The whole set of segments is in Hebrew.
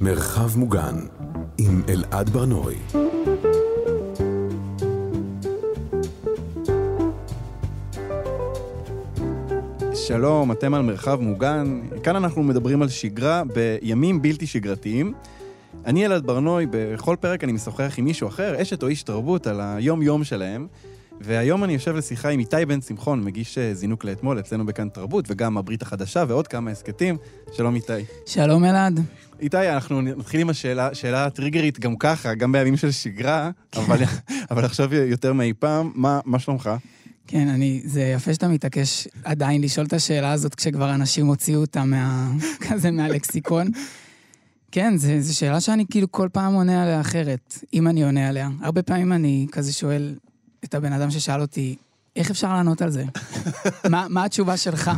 מרחב מוגן עם אלעד ברנועי. שלום, אתם על מרחב מוגן. כאן אנחנו מדברים על שגרה בימים בלתי שגרתיים. אני אלעד ברנועי, בכל פרק אני משוחח עם מישהו אחר, אשת או איש תרבות, על היום-יום שלהם. והיום אני יושב לשיחה עם איתי בן שמחון, מגיש אה, זינוק לאתמול אצלנו בכאן תרבות, וגם הברית החדשה ועוד כמה הסכתים. שלום איתי. שלום אלעד. איתי, אנחנו נתחיל עם השאלה, שאלה טריגרית גם ככה, גם בימים של שגרה, אבל, אבל עכשיו יותר מאי פעם, מה, מה שלומך? כן, אני, זה יפה שאתה מתעקש עדיין לשאול את השאלה הזאת כשכבר אנשים הוציאו אותה מה, כזה מהלקסיקון. כן, זו שאלה שאני כאילו כל פעם עונה עליה אחרת, אם אני עונה עליה. הרבה פעמים אני כזה שואל את הבן אדם ששאל אותי, איך אפשר לענות על זה? מה, מה התשובה שלך?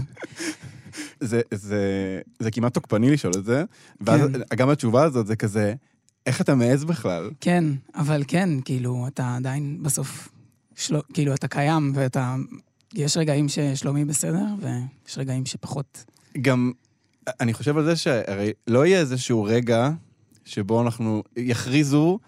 זה, זה, זה כמעט תוקפני לשאול את זה, ואז כן. גם התשובה הזאת זה כזה, איך אתה מעז בכלל? כן, אבל כן, כאילו, אתה עדיין בסוף, של... כאילו, אתה קיים, ואתה... יש רגעים ששלומי בסדר, ויש רגעים שפחות. גם, אני חושב על זה שהרי לא יהיה איזשהו רגע שבו אנחנו יכריזו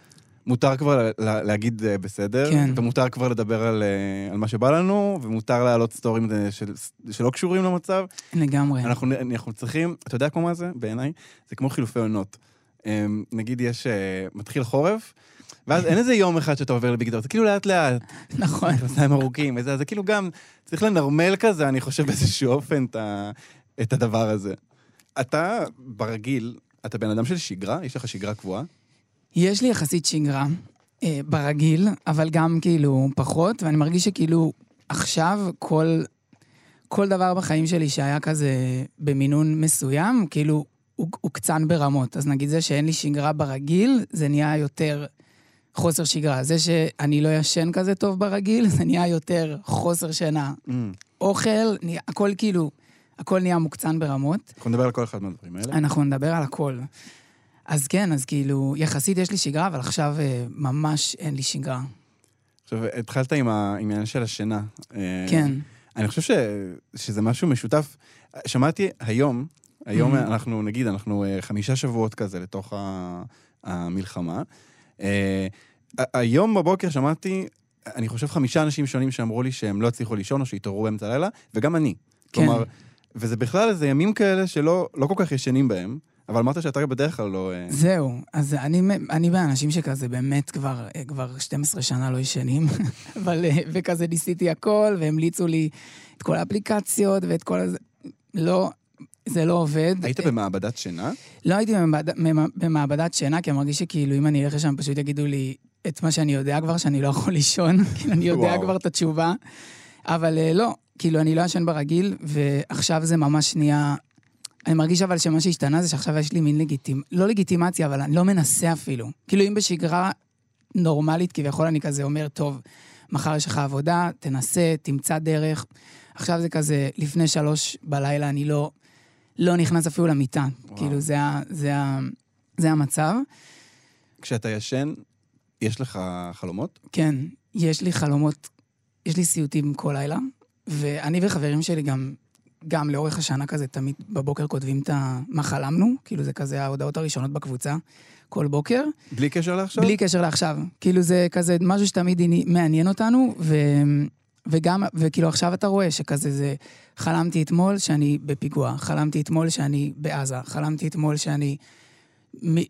מותר כבר להגיד אה, בסדר, כן. ומותר כבר לדבר על, אה, על מה שבא לנו, ומותר להעלות סטורים אה, של, שלא קשורים למצב. לגמרי. אנחנו, אנחנו צריכים, אתה יודע כמו מה זה בעיניי? זה כמו חילופי עונות. אמ, נגיד יש, מתחיל חורף, ואז אין איזה יום אחד שאתה עובר לבגדור, זה כאילו לאט לאט. נכון. מכנסיים ארוכים, וזה, זה כאילו גם, צריך לנרמל כזה, אני חושב באיזשהו אופן את, את הדבר הזה. אתה, ברגיל, אתה בן אדם של שגרה? יש לך שגרה קבועה? יש לי יחסית שגרה, אה, ברגיל, אבל גם כאילו פחות, ואני מרגיש שכאילו עכשיו כל, כל דבר בחיים שלי שהיה כזה במינון מסוים, כאילו הוא הוקצן ברמות. אז נגיד זה שאין לי שגרה ברגיל, זה נהיה יותר חוסר שגרה. זה שאני לא ישן כזה טוב ברגיל, זה נהיה יותר חוסר שינה. Mm. אוכל, נהיה, הכל כאילו, הכל נהיה מוקצן ברמות. אנחנו נדבר על כל אחד מהדברים האלה. אנחנו נדבר על הכל. אז כן, אז כאילו, יחסית יש לי שגרה, אבל עכשיו אה, ממש אין לי שגרה. עכשיו, התחלת עם העניין של השינה. אה, כן. אני חושב ש, שזה משהו משותף. שמעתי היום, היום mm-hmm. אנחנו, נגיד, אנחנו אה, חמישה שבועות כזה לתוך המלחמה. היום בבוקר שמעתי, אני חושב חמישה אנשים שונים שאמרו לי שהם לא הצליחו לישון או שהתעוררו באמצע הלילה, וגם אני. כן. כלומר, וזה בכלל איזה ימים כאלה שלא לא כל כך ישנים בהם. אבל אמרת שאתה בדרך כלל לא... אה, זהו, אז אני, אני באנשים שכזה באמת כבר, אה, כבר 12 שנה לא ישנים, אבל אה, וכזה ניסיתי הכל, והמליצו לי את כל האפליקציות ואת כל הזה. לא, זה לא עובד. היית במעבדת שינה? לא הייתי במעבד, במעבדת שינה, כי אני מרגיש שכאילו אם אני אלך לשם פשוט יגידו לי את מה שאני יודע כבר, שאני לא יכול לישון, כאילו אני יודע כבר את התשובה. אבל לא, כאילו אני לא ישן ברגיל, ועכשיו זה ממש נהיה אני מרגיש אבל שמה שהשתנה זה שעכשיו יש לי מין לגיטימ... לא לגיטימציה, אבל אני לא מנסה אפילו. כאילו, אם בשגרה נורמלית, כביכול אני כזה אומר, טוב, מחר יש לך עבודה, תנסה, תמצא דרך. עכשיו זה כזה, לפני שלוש בלילה אני לא, לא נכנס אפילו למיטה. וואו. כאילו, זה, זה, זה המצב. כשאתה ישן, יש לך חלומות? כן, יש לי חלומות, יש לי סיוטים כל לילה, ואני וחברים שלי גם גם לאורך השנה כזה, תמיד בבוקר כותבים את מה חלמנו, כאילו זה כזה ההודעות הראשונות בקבוצה, כל בוקר. בלי קשר לעכשיו? בלי קשר לעכשיו. כאילו זה כזה משהו שתמיד מעניין אותנו, ו... וגם, וכאילו עכשיו אתה רואה שכזה זה, חלמתי אתמול שאני בפיגוע, חלמתי אתמול שאני בעזה, חלמתי אתמול שאני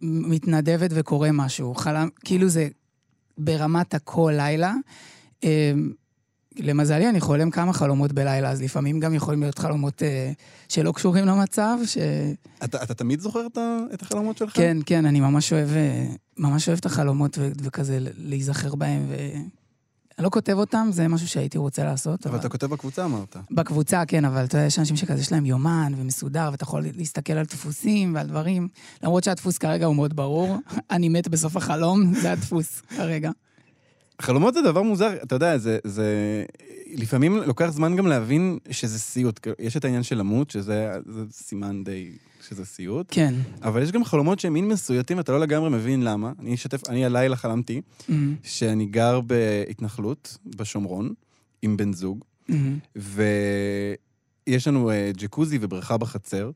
מתנדבת וקורא משהו, חלם, כאילו זה ברמת הכל לילה. למזלי, אני חולם כמה חלומות בלילה, אז לפעמים גם יכולים להיות חלומות אה, שלא קשורים למצב, ש... אתה, אתה תמיד זוכר את, את החלומות שלך? כן, כן, אני ממש אוהב, אה, ממש אוהב את החלומות ו, וכזה להיזכר בהם, ו... אני לא כותב אותם, זה משהו שהייתי רוצה לעשות. אבל, אבל אתה כותב בקבוצה, אמרת. בקבוצה, כן, אבל אתה יודע, יש אנשים שכזה, יש להם יומן ומסודר, ואתה יכול להסתכל על דפוסים ועל דברים. למרות שהדפוס כרגע הוא מאוד ברור, אני מת בסוף החלום, זה הדפוס כרגע. חלומות זה דבר מוזר, אתה יודע, זה, זה... לפעמים לוקח זמן גם להבין שזה סיוט. יש את העניין של למות, שזה סימן די שזה סיוט. כן. אבל יש גם חלומות שהם מין מסויטים, אתה לא לגמרי מבין למה. אני אשתף, אני הלילה חלמתי mm-hmm. שאני גר בהתנחלות בשומרון עם בן זוג, mm-hmm. ויש לנו uh, ג'קוזי ובריכה בחצר,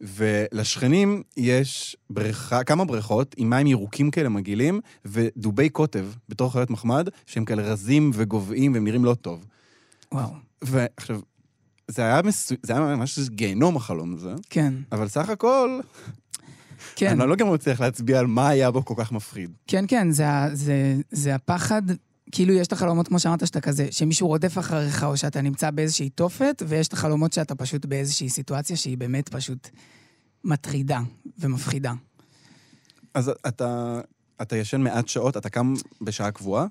ולשכנים יש בריכה, כמה בריכות עם מים ירוקים כאלה מגעילים, ודובי קוטב בתור חיות מחמד, שהם כאלה רזים וגובעים והם נראים לא טוב. וואו. ועכשיו, זה היה, מסו... זה היה ממש גיהנום החלום הזה, כן, אבל סך הכל, כן. אני לא גם מצליח להצביע על מה היה בו כל כך מפחיד. כן, כן, זה, זה, זה הפחד, כאילו יש את החלומות, כמו שאמרת, שאתה כזה, שמישהו רודף אחריך, או שאתה נמצא באיזושהי תופת, ויש את החלומות שאתה פשוט באיזושהי סיטואציה שהיא באמת פשוט מטרידה ומפחידה. אז אתה, אתה ישן מעט שעות, אתה קם בשעה קבועה?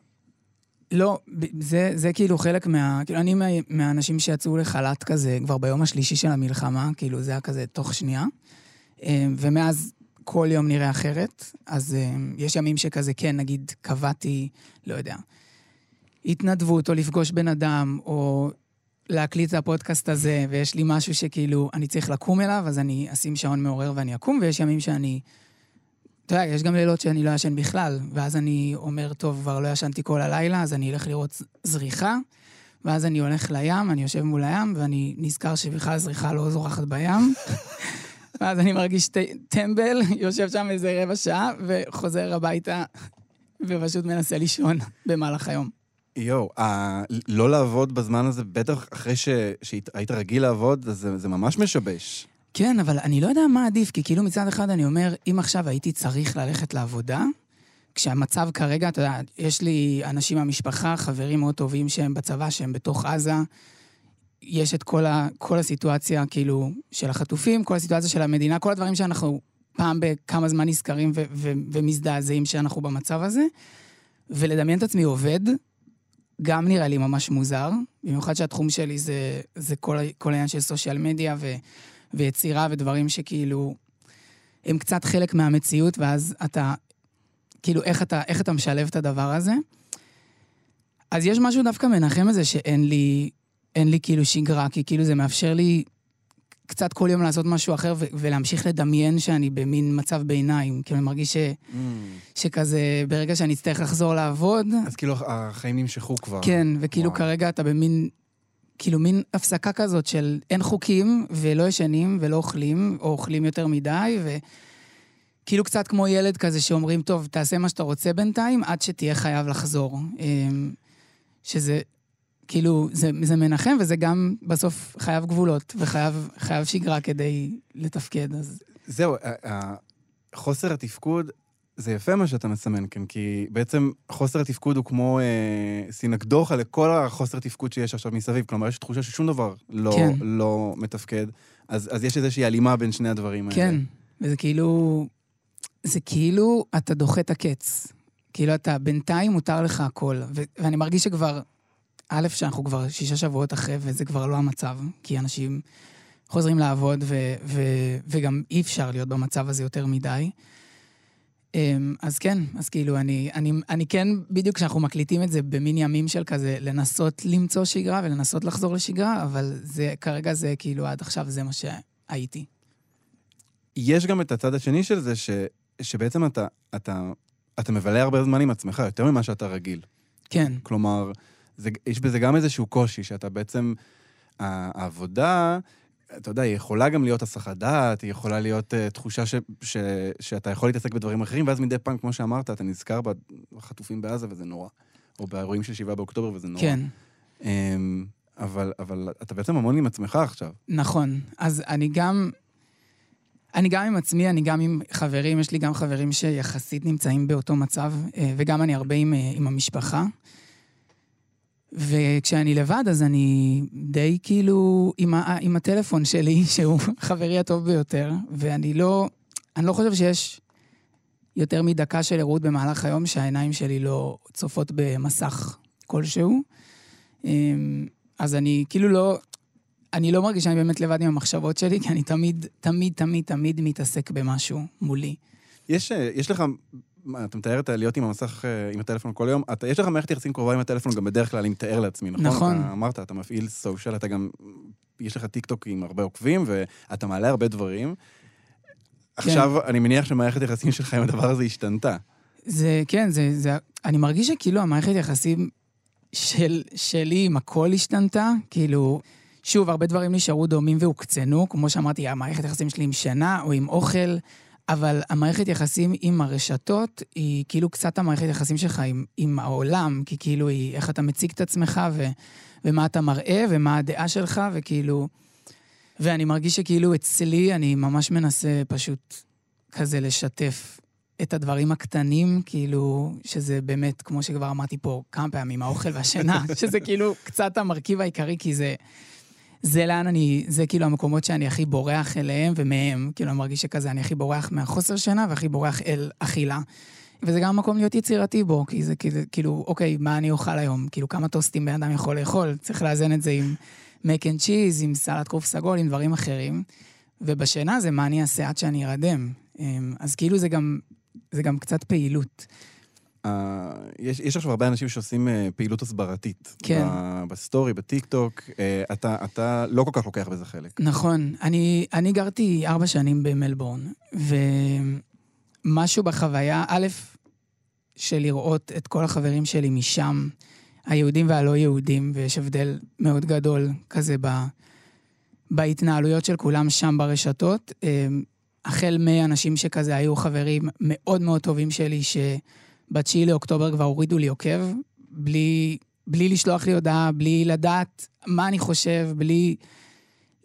לא, זה, זה כאילו חלק מה... כאילו, אני מה, מהאנשים שיצאו לחל"ת כזה כבר ביום השלישי של המלחמה, כאילו, זה היה כזה תוך שנייה. אה, ומאז כל יום נראה אחרת. אז אה, יש ימים שכזה, כן, נגיד, קבעתי, לא יודע, התנדבות, או לפגוש בן אדם, או להקליט את הפודקאסט הזה, ויש לי משהו שכאילו, אני צריך לקום אליו, אז אני אשים שעון מעורר ואני אקום, ויש ימים שאני... אתה יודע, יש גם לילות שאני לא ישן בכלל, ואז אני אומר, טוב, כבר לא ישנתי כל הלילה, אז אני אלך לראות זריחה, ואז אני הולך לים, אני יושב מול הים, ואני נזכר שבכלל זריחה לא זורחת בים, ואז אני מרגיש טמבל, יושב שם איזה רבע שעה, וחוזר הביתה, ופשוט מנסה לישון במהלך היום. יואו, ה- לא לעבוד בזמן הזה, בטח אחרי שהיית רגיל לעבוד, אז זה, זה ממש משבש. כן, אבל אני לא יודע מה עדיף, כי כאילו מצד אחד אני אומר, אם עכשיו הייתי צריך ללכת לעבודה, כשהמצב כרגע, אתה יודע, יש לי אנשים מהמשפחה, חברים מאוד טובים שהם בצבא, שהם בתוך עזה, יש את כל, ה, כל הסיטואציה, כאילו, של החטופים, כל הסיטואציה של המדינה, כל הדברים שאנחנו פעם בכמה זמן נזכרים ו- ו- ומזדעזעים שאנחנו במצב הזה, ולדמיין את עצמי עובד, גם נראה לי ממש מוזר, במיוחד שהתחום שלי זה, זה כל, כל העניין של סושיאל מדיה ו, ויצירה ודברים שכאילו, הם קצת חלק מהמציאות, ואז אתה, כאילו, איך אתה, איך אתה משלב את הדבר הזה. אז יש משהו דווקא מנחם בזה שאין לי, אין לי כאילו שגרה, כי כאילו זה מאפשר לי קצת כל יום לעשות משהו אחר ו- ולהמשיך לדמיין שאני במין מצב ביניים. כאילו, אני מרגיש ש, שכזה, ברגע שאני אצטרך לחזור לעבוד, אז כאילו החיים נמשכו כבר. כן, וכאילו וואו. כרגע אתה במין, כאילו מין הפסקה כזאת של אין חוקים ולא ישנים ולא אוכלים, או אוכלים יותר מדי, וכאילו קצת כמו ילד כזה שאומרים, טוב, תעשה מה שאתה רוצה בינתיים, עד שתהיה חייב לחזור. אמ, שזה, כאילו, זה, זה מנחם, וזה גם בסוף חייב גבולות, וחייב חייב שגרה כדי לתפקד, אז... זהו, חוסר התפקוד, זה יפה מה שאתה מסמן כאן, כי בעצם חוסר התפקוד הוא כמו אה, סינקדוחה לכל החוסר תפקוד שיש עכשיו מסביב. כלומר, יש תחושה ששום דבר לא, כן. לא מתפקד, אז, אז יש איזושהי הלימה בין שני הדברים האלה. כן, וזה כאילו, זה כאילו אתה דוחה את הקץ. כאילו אתה, בינתיים מותר לך הכל. ו- ואני מרגיש שכבר, א', שאנחנו כבר שישה שבועות אחרי, וזה כבר לא המצב, כי אנשים חוזרים לעבוד, ו- ו- וגם אי אפשר להיות במצב הזה יותר מדי. אמ, אז כן, אז כאילו, אני, אני, אני כן, בדיוק כשאנחנו מקליטים את זה במין ימים של כזה, לנסות למצוא שגרה ולנסות לחזור לשגרה, אבל זה, כרגע זה כאילו, עד עכשיו זה מה שהייתי. יש גם את הצד השני של זה, ש, שבעצם אתה, אתה, אתה מבלה הרבה זמן עם עצמך, יותר ממה שאתה רגיל. כן. כלומר, זה, יש בזה גם איזשהו קושי, שאתה בעצם... העבודה, אתה יודע, היא יכולה גם להיות הסחת דעת, היא יכולה להיות uh, תחושה ש, ש, שאתה יכול להתעסק בדברים אחרים, ואז מדי פעם, כמו שאמרת, אתה נזכר בחטופים בעזה וזה נורא. או באירועים של 7 באוקטובר וזה נורא. כן, Um, אבל, אבל אתה בעצם המון עם עצמך עכשיו. נכון. אז אני גם... אני גם עם עצמי, אני גם עם חברים, יש לי גם חברים שיחסית נמצאים באותו מצב, אה, וגם אני הרבה עם, אה, עם המשפחה. וכשאני לבד, אז אני די כאילו עם, ה, עם הטלפון שלי, שהוא חברי הטוב ביותר, ואני לא, אני לא חושב שיש יותר מדקה של ערות במהלך היום שהעיניים שלי לא צופות במסך כלשהו. אמ, אז אני כאילו לא, אני לא מרגיש שאני באמת לבד עם המחשבות שלי, כי אני תמיד, תמיד, תמיד, תמיד מתעסק במשהו מולי. יש, אה, יש לך, מה, אתה מתאר את להיות עם המסך, אה, עם הטלפון כל היום, אתה, יש לך מערכת יחסים קרובה עם הטלפון גם בדרך כלל, אני מתאר לעצמי, נכון? נכון. אתה אמרת, אתה מפעיל סושיאל, אתה גם, יש לך טיק טוק עם הרבה עוקבים, ואתה מעלה הרבה דברים. עכשיו, אני מניח שמערכת היחסים שלך עם הדבר הזה השתנתה. זה, כן, זה, זה, אני מרגיש שכאילו המערכת יחסים של, שלי עם הכל השתנתה, כאילו, שוב, הרבה דברים נשארו דומים והוקצנו, כמו שאמרתי, המערכת יחסים שלי עם שינה או עם אוכל, אבל המערכת יחסים עם הרשתות היא כאילו קצת המערכת יחסים שלך עם, עם העולם, כי כאילו היא איך אתה מציג את עצמך ו, ומה אתה מראה ומה הדעה שלך, וכאילו... ואני מרגיש שכאילו אצלי אני ממש מנסה פשוט כזה לשתף את הדברים הקטנים, כאילו, שזה באמת, כמו שכבר אמרתי פה כמה פעמים, האוכל והשינה, שזה כאילו קצת המרכיב העיקרי, כי זה... זה לאן אני, זה כאילו המקומות שאני הכי בורח אליהם ומהם. כאילו, אני מרגיש שכזה, אני הכי בורח מהחוסר שינה והכי בורח אל אכילה. וזה גם מקום להיות יצירתי בו, כי זה כאילו, אוקיי, מה אני אוכל היום? כאילו, כמה טוסטים בן אדם יכול לאכול? צריך לאזן את זה עם מק אנד צ'יז, עם סלט כרוף סגול, עם דברים אחרים. ובשינה זה מה אני אעשה עד שאני ארדם. אמ, אז כאילו זה גם, זה גם קצת פעילות. אה, יש, יש עכשיו הרבה אנשים שעושים אה, פעילות הסברתית. כן. בסטורי, בטיק טוק, אה, אתה, אתה לא כל כך לוקח בזה חלק. נכון. אני, אני גרתי ארבע שנים במלבורן, ומשהו בחוויה, א', של לראות את כל החברים שלי משם, היהודים והלא יהודים, ויש הבדל מאוד גדול כזה ב, בהתנהלויות של כולם שם ברשתות. החל מאנשים שכזה היו חברים מאוד מאוד טובים שלי, שב-9 לאוקטובר כבר הורידו לי עוקב, בלי, בלי לשלוח לי הודעה, בלי לדעת מה אני חושב, בלי,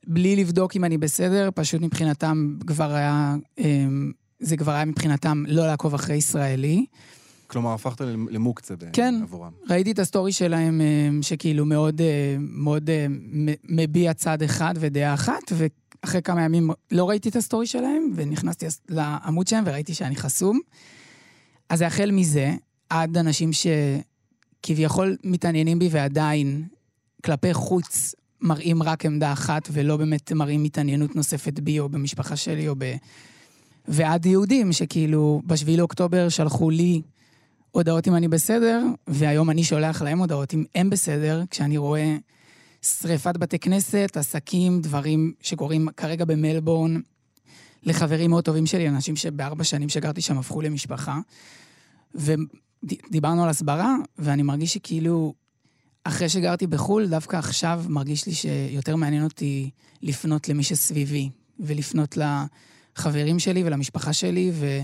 בלי לבדוק אם אני בסדר, פשוט מבחינתם כבר היה, זה כבר היה מבחינתם לא לעקוב אחרי ישראלי. כלומר, הפכת למוקצה כן, עבורם. כן, ראיתי את הסטורי שלהם, שכאילו מאוד, מאוד מביע צד אחד ודעה אחת, ואחרי כמה ימים לא ראיתי את הסטורי שלהם, ונכנסתי לעמוד שלהם וראיתי שאני חסום. אז זה החל מזה, עד אנשים שכביכול מתעניינים בי ועדיין כלפי חוץ מראים רק עמדה אחת, ולא באמת מראים התעניינות נוספת בי או במשפחה שלי או ב... ועד יהודים שכאילו בשביעי לאוקטובר שלחו לי הודעות אם אני בסדר, והיום אני שולח להם הודעות אם הם בסדר, כשאני רואה שריפת בתי כנסת, עסקים, דברים שקורים כרגע במלבורן, לחברים מאוד טובים שלי, אנשים שבארבע שנים שגרתי שם הפכו למשפחה. ודיברנו על הסברה, ואני מרגיש שכאילו, אחרי שגרתי בחו"ל, דווקא עכשיו מרגיש לי שיותר מעניין אותי לפנות למי שסביבי, ולפנות לחברים שלי ולמשפחה שלי, ו...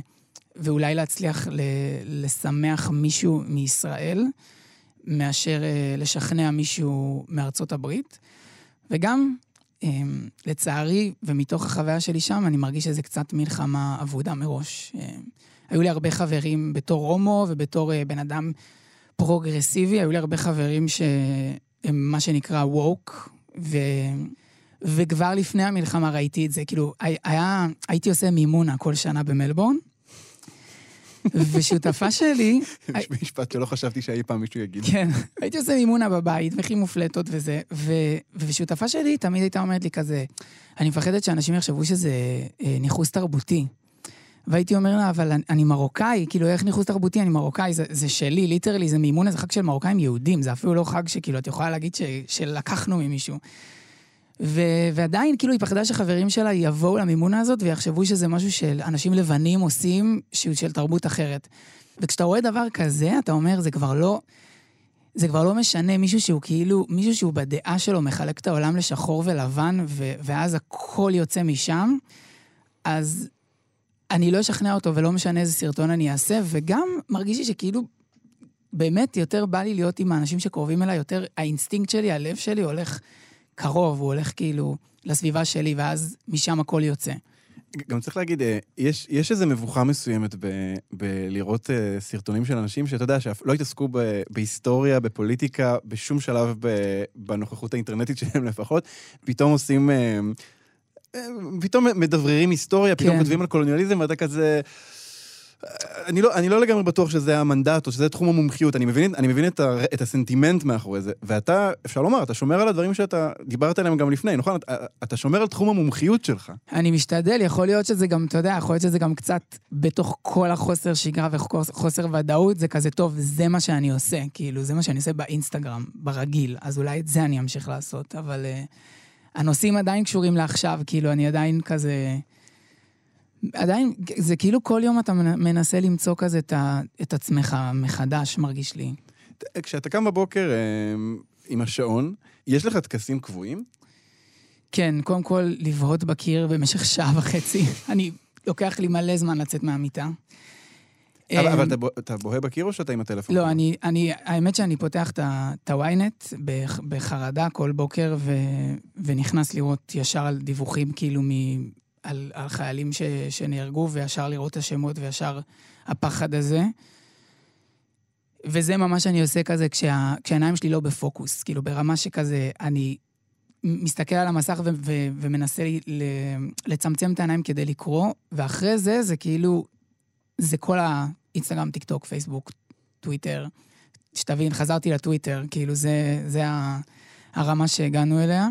ואולי להצליח ל- לשמח מישהו מישראל, מאשר uh, לשכנע מישהו מארצות הברית. וגם, לצערי, ומתוך החוויה שלי שם, אני מרגיש שזה קצת מלחמה אבודה מראש. Uh, היו לי הרבה חברים בתור הומו ובתור uh, בן אדם פרוגרסיבי, היו לי הרבה חברים שהם מה שנקרא ווק, ו... וכבר לפני המלחמה ראיתי את זה. כאילו, היה, הייתי עושה מימונה כל שנה במלבורן, ושותפה שלי... יש משפט שלא חשבתי שאי פעם מישהו יגיד. כן, הייתי עושה מימונה בבית, וכי מופלטות וזה, ושותפה שלי תמיד הייתה אומרת לי כזה, אני מפחדת שאנשים יחשבו שזה אה, ניכוס תרבותי. והייתי אומר לה, אבל אני מרוקאי, כאילו, איך ניכוס תרבותי? אני מרוקאי, זה, זה שלי, ליטרלי, זה מימונה, זה חג של מרוקאים יהודים, זה אפילו לא חג שכאילו, את יכולה להגיד ש, שלקחנו ממישהו. ו- ועדיין, כאילו, היא פחדה שחברים שלה יבואו למימונה הזאת ויחשבו שזה משהו שאנשים לבנים עושים, שהוא של תרבות אחרת. וכשאתה רואה דבר כזה, אתה אומר, זה כבר לא... זה כבר לא משנה, מישהו שהוא כאילו, מישהו שהוא בדעה שלו מחלק את העולם לשחור ולבן, ו- ואז הכל יוצא משם, אז אני לא אשכנע אותו ולא משנה איזה סרטון אני אעשה, וגם מרגיש לי שכאילו, באמת יותר בא לי להיות עם האנשים שקרובים אליי, יותר האינסטינקט שלי, הלב שלי הולך קרוב, הוא הולך כאילו לסביבה שלי, ואז משם הכל יוצא. גם צריך להגיד, אה, יש, יש איזו מבוכה מסוימת ב, בלראות uh, סרטונים של אנשים שאתה יודע, שלא התעסקו ב, בהיסטוריה, בפוליטיקה, בשום שלב ב, בנוכחות האינטרנטית שלהם לפחות, פתאום עושים, uh, פתאום מדבררים היסטוריה, פתאום כן. כותבים על קולוניאליזם, ואתה כזה... אני לא, אני לא לגמרי בטוח שזה המנדט או שזה תחום המומחיות, אני מבין, אני מבין את, ה, את הסנטימנט מאחורי זה, ואתה, אפשר לומר, אתה שומר על הדברים שאתה דיברת עליהם גם לפני, נכון? אתה, אתה שומר על תחום המומחיות שלך. אני משתדל, יכול להיות שזה גם, אתה יודע, יכול להיות שזה גם קצת בתוך כל החוסר שגרה וחוסר ודאות, זה כזה טוב, זה מה שאני עושה, כאילו, זה מה שאני עושה באינסטגרם, ברגיל, אז אולי את זה אני אמשיך לעשות, אבל uh, הנושאים עדיין קשורים לעכשיו, כאילו, אני עדיין כזה... עדיין, זה כאילו כל יום אתה מנסה למצוא כזה את, ה, את עצמך מחדש, מרגיש לי. כשאתה קם בבוקר אה, עם השעון, יש לך טקסים קבועים? כן, קודם כל, לבהות בקיר במשך שעה וחצי. אני, לוקח לי מלא זמן לצאת מהמיטה. אבל, אמ, אבל אתה, בו- אתה בוהה בקיר או שאתה עם הטלפון? לא, אני, אני, האמת שאני פותח את ה-ynet בח- בחרדה כל בוקר, ו, ונכנס לראות ישר על דיווחים כאילו מ... על, על חיילים ש, שנהרגו, וישר לראות את השמות, וישר הפחד הזה. וזה ממש אני עושה כזה כשה, כשהעיניים שלי לא בפוקוס, כאילו ברמה שכזה, אני מסתכל על המסך ו, ו, ומנסה ל, ל, לצמצם את העיניים כדי לקרוא, ואחרי זה, זה כאילו, זה כל האינסטגרם, טיק טוק, פייסבוק, טוויטר. שתבין, חזרתי לטוויטר, כאילו זה, זה הרמה שהגענו אליה.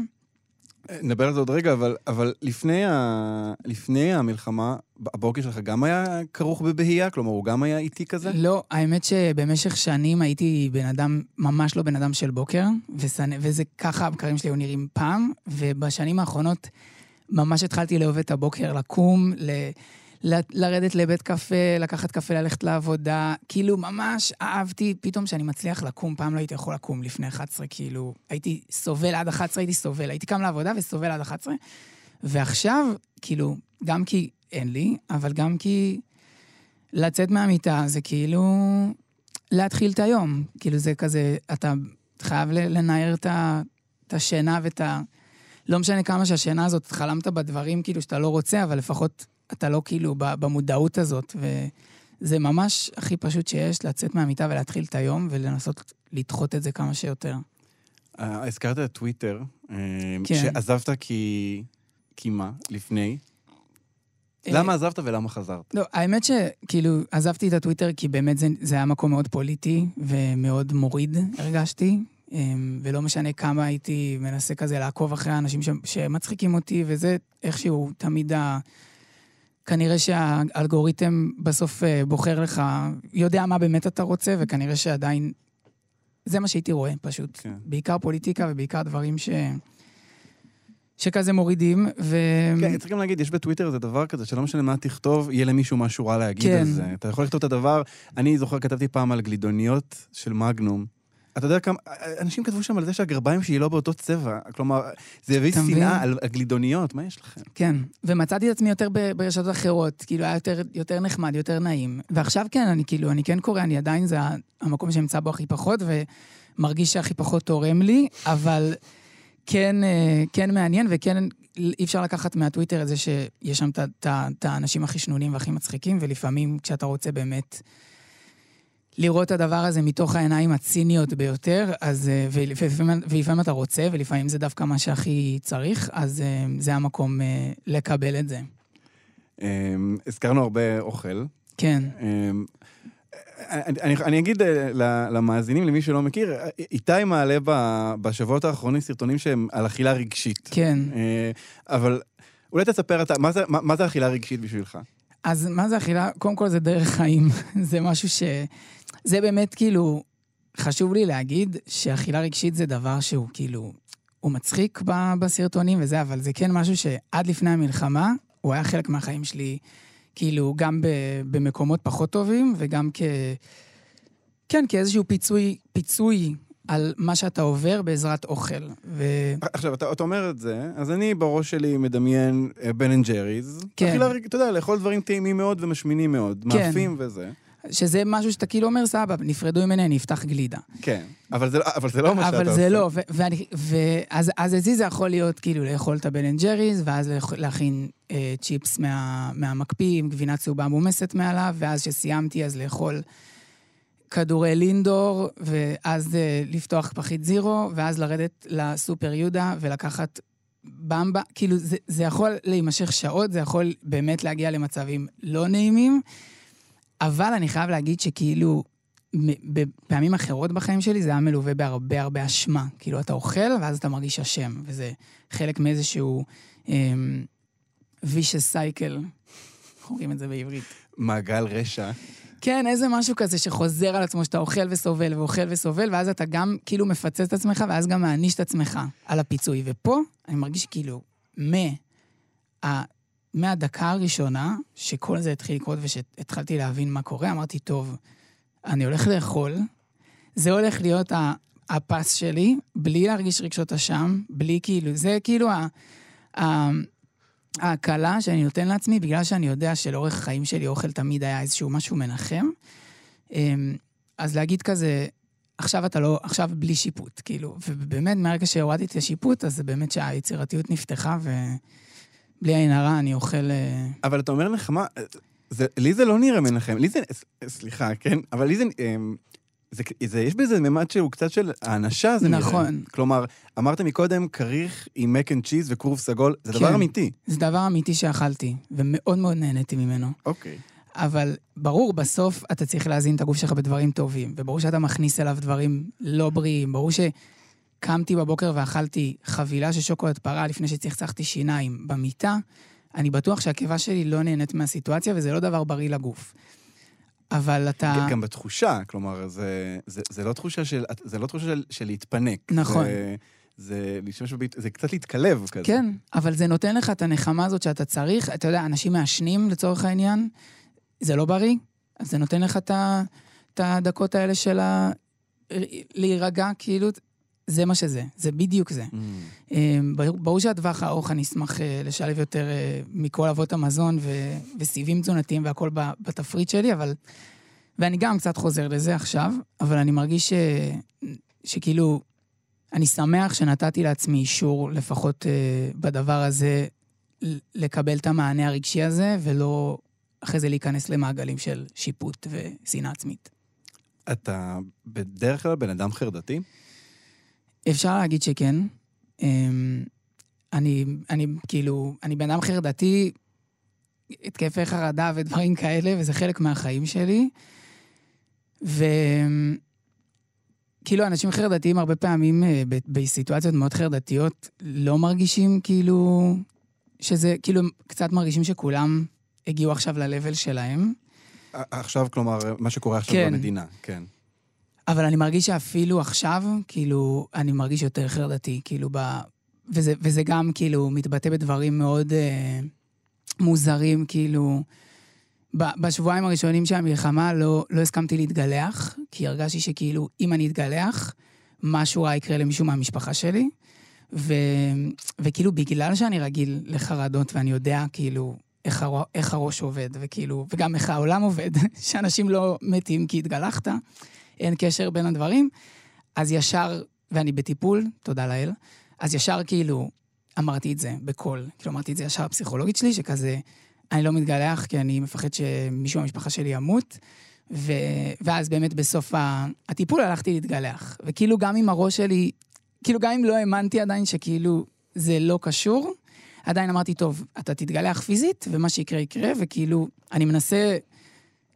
נדבר על זה עוד רגע, אבל, אבל לפני, ה... לפני המלחמה, הבוקר שלך גם היה כרוך בבהייה? כלומר, הוא גם היה איטי כזה? לא, האמת שבמשך שנים הייתי בן אדם, ממש לא בן אדם של בוקר, ושנא- וזה ככה הבקרים שלי היו נראים פעם, ובשנים האחרונות ממש התחלתי לאהוב את הבוקר, לקום, ל... לרדת לבית קפה, לקחת קפה, ללכת לעבודה, כאילו ממש אהבתי פתאום שאני מצליח לקום, פעם לא הייתי יכול לקום לפני 11, כאילו הייתי סובל עד 11, הייתי סובל, הייתי קם לעבודה וסובל עד 11, ועכשיו, כאילו, גם כי אין לי, אבל גם כי לצאת מהמיטה זה כאילו להתחיל את היום. כאילו זה כזה, אתה חייב לנער את השינה ואת ה... לא משנה כמה שהשינה הזאת, חלמת בדברים כאילו שאתה לא רוצה, אבל לפחות אתה לא כאילו במודעות הזאת. וזה ממש הכי פשוט שיש, לצאת מהמיטה ולהתחיל את היום ולנסות לדחות את זה כמה שיותר. אה, הזכרת את טוויטר, אה, כן. שעזבת כי... כי מה? לפני? אה, למה עזבת ולמה חזרת? לא, האמת שכאילו עזבתי את הטוויטר כי באמת זה, זה היה מקום מאוד פוליטי ומאוד מוריד, הרגשתי. ולא משנה כמה הייתי מנסה כזה לעקוב אחרי האנשים ש, שמצחיקים אותי, וזה איכשהו תמיד ה... כנראה שהאלגוריתם בסוף אה, בוחר לך, יודע מה באמת אתה רוצה, וכנראה שעדיין... זה מה שהייתי רואה, פשוט. כן. בעיקר פוליטיקה ובעיקר דברים ש... שכזה מורידים, ו... כן, צריך גם להגיד, יש בטוויטר איזה דבר כזה, שלא משנה מה תכתוב, יהיה למישהו משהו רע להגיד כן. על זה. אתה יכול לכתוב את הדבר, אני זוכר, כתבתי פעם על גלידוניות של מגנום. אתה יודע כמה, אנשים כתבו שם על זה שהגרביים שלי לא באותו צבע. כלומר, זה הביא? שנאה על הגלידוניות, מה יש לכם? כן, ומצאתי את עצמי יותר ברשתות אחרות, כאילו היה יותר, יותר נחמד, יותר נעים. ועכשיו כן, אני כאילו, אני כן קורא, אני עדיין, זה המקום שנמצא בו הכי פחות, ומרגיש שהכי פחות תורם לי, אבל כן, אה, כן מעניין, וכן אי אפשר לקחת מהטוויטר את זה שיש שם את האנשים הכי שנונים והכי מצחיקים, ולפעמים כשאתה רוצה באמת... לראות את הדבר הזה מתוך העיניים הציניות ביותר, אז, אה, ולפעמים, ולפעמים אתה רוצה, ולפעמים זה דווקא מה שהכי צריך, אז אה, זה המקום אה, לקבל את זה. אמ, הזכרנו הרבה אוכל. כן, אמ, אני, אני, אני אגיד למאזינים, למי שלא מכיר, איתי מעלה בשבועות האחרונים סרטונים שהם על אכילה רגשית. כן. אבל אולי תספר אתה, מה זה, מה, מה זה אכילה רגשית בשבילך? אז מה זה אכילה? קודם כל זה דרך חיים. זה משהו ש... זה באמת כאילו, חשוב לי להגיד שאכילה רגשית זה דבר שהוא כאילו, הוא מצחיק ב- בסרטונים וזה, אבל זה כן משהו שעד לפני המלחמה, הוא היה חלק מהחיים שלי, כאילו, גם ב- במקומות פחות טובים וגם כ... כן, כאיזשהו פיצוי, פיצוי על מה שאתה עובר בעזרת אוכל. ו... עכשיו, אתה, אתה אומר את זה, אז אני בראש שלי מדמיין בן אנד ג'ריז. כן. אכילה אתה יודע, לאכול דברים טעימים מאוד ומשמינים מאוד. כן. מאפים וזה. שזה משהו שאתה כאילו אומר, סבבה, נפרדו ממני, אני אפתח גלידה. כן. אבל זה, לא- אבל זה לא מה שאתה אבל עושה. זה לא, ו- ואני, ואז אז אצלי זה יכול להיות כאילו לאכול את הבן אנד ג'ריז, ואז להכין אה, צ'יפס מה, מהמקפיא עם גבינה צהובה מומסת מעליו, ואז שסיימתי אז לאכול כדורי לינדור, ואז אה, לפתוח פחית זירו, ואז לרדת לסופר יהודה ולקחת במבה. כאילו, זה, זה יכול להימשך שעות, זה יכול באמת להגיע למצבים לא נעימים, אבל אני חייב להגיד שכאילו, בפעמים אחרות בחיים שלי זה היה מלווה בהרבה הרבה אשמה. כאילו, אתה אוכל ואז אתה מרגיש אשם, וזה חלק מאיזשהו אמ, vicious cycle, איך אומרים את זה בעברית? מעגל רשע. כן, איזה משהו כזה שחוזר על עצמו, שאתה אוכל וסובל ואוכל וסובל, ואז אתה גם כאילו מפצץ את עצמך, ואז גם מעניש את עצמך על הפיצוי. ופה אני מרגיש שכאילו, מה... מהדקה הראשונה שכל זה התחיל לקרות ושהתחלתי להבין מה קורה, אמרתי, טוב, אני הולך לאכול, זה הולך להיות ה- הפס שלי, בלי להרגיש רגשות אשם, בלי כאילו, זה כאילו ה... ה- ההקלה שאני נותן לעצמי, בגלל שאני יודע שלאורך החיים שלי אוכל תמיד היה איזשהו משהו מנחם, אמ, אז להגיד כזה, עכשיו אתה לא, עכשיו בלי שיפוט, כאילו, ובאמת, מהרגע שהורדתי את השיפוט, אז זה באמת שהיצירתיות נפתחה, ובלי עין הרע אני אוכל... אה, אבל אתה אומר נחמה, זה, לי זה לא נראה מנחם, לי זה, ס- סליחה, כן? אבל לי זה, אמ, זה, זה, יש בזה ממד שהוא קצת של האנשה, זה נראה. נכון. כלומר, אמרת מקודם, כריך עם mac and cheese וכרוב סגול, זה דבר כן. אמיתי. זה דבר אמיתי שאכלתי, ומאוד מאוד נהניתי ממנו. אוקיי. אבל ברור, בסוף אתה צריך להזין את הגוף שלך בדברים טובים, וברור שאתה מכניס אליו דברים לא בריאים. ברור שקמתי בבוקר ואכלתי חבילה של שוקולד פרה לפני שצחצחתי שיניים במיטה, אני בטוח שהקיבה שלי לא נהנית מהסיטואציה, וזה לא דבר בריא לגוף. אבל אתה... גם בתחושה, כלומר, זה, זה, זה לא תחושה של, זה לא תחושה של, של להתפנק. נכון. זה, זה, להשתמש בביט, זה קצת להתקלב כזה. כן, אבל זה נותן לך את הנחמה הזאת שאתה צריך. אתה יודע, אנשים מעשנים לצורך העניין, זה לא בריא, אז זה נותן לך את הדקות האלה של ה... להירגע, כאילו, זה מה שזה, זה בדיוק זה. Mm. אה, ברור שהטווח הארוך, אני אשמח אה, לשלב יותר אה, מכל אבות המזון ו- וסיבים תזונתיים והכל בתפריט שלי, אבל... ואני גם קצת חוזר לזה עכשיו, אבל אני מרגיש ש... שכאילו, אני שמח שנתתי לעצמי אישור, לפחות אה, בדבר הזה, לקבל את המענה הרגשי הזה, ולא אחרי זה להיכנס למעגלים של שיפוט ושנאה עצמית. אתה בדרך כלל בן אדם חרדתי? אפשר להגיד שכן. אמ, אני, אני כאילו, אני בן אדם חרדתי, התקפי חרדה ודברים כאלה, וזה חלק מהחיים שלי. וכאילו, אנשים חרדתיים הרבה פעמים אה, ב- בסיטואציות מאוד חרדתיות לא מרגישים כאילו, שזה, כאילו, קצת מרגישים שכולם הגיעו עכשיו ל-level שלהם. עכשיו, כלומר, מה שקורה עכשיו כן. במדינה, כן. אבל אני מרגיש שאפילו עכשיו, כאילו, אני מרגיש יותר חרדתי, כאילו, ב... וזה, וזה גם, כאילו, מתבטא בדברים מאוד אה, מוזרים, כאילו... ב, בשבועיים הראשונים של המלחמה לא, לא הסכמתי להתגלח, כי הרגשתי שכאילו, אם אני אתגלח, משהו רע יקרה למישהו מהמשפחה שלי. ו, וכאילו, בגלל שאני רגיל לחרדות, ואני יודע, כאילו, איך, הר, איך הראש עובד, וכאילו, וגם איך העולם עובד, שאנשים לא מתים כי התגלחת, אין קשר בין הדברים, אז ישר, ואני בטיפול, תודה לאל, אז ישר כאילו אמרתי את זה בקול. כאילו אמרתי את זה ישר לפסיכולוגית שלי, שכזה, אני לא מתגלח כי אני מפחד שמישהו מהמשפחה שלי ימות, ו... ואז באמת בסוף. הטיפול הלכתי להתגלח. וכאילו גם אם הראש שלי, כאילו גם אם לא האמנתי עדיין שכאילו זה לא קשור, עדיין אמרתי, טוב, אתה תתגלח פיזית, ומה שיקרה יקרה, וכאילו, אני מנסה...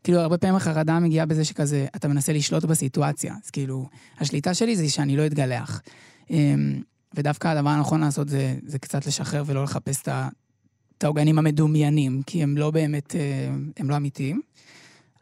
כאילו, הרבה פעמים החרדה מגיעה בזה שכזה, אתה מנסה לשלוט בסיטואציה. אז כאילו, השליטה שלי זה שאני לא אתגלח. אמ, ודווקא הדבר הנכון לעשות זה, זה קצת לשחרר ולא לחפש את העוגנים המדומיינים, כי הם לא באמת, אה, הם לא אמיתיים.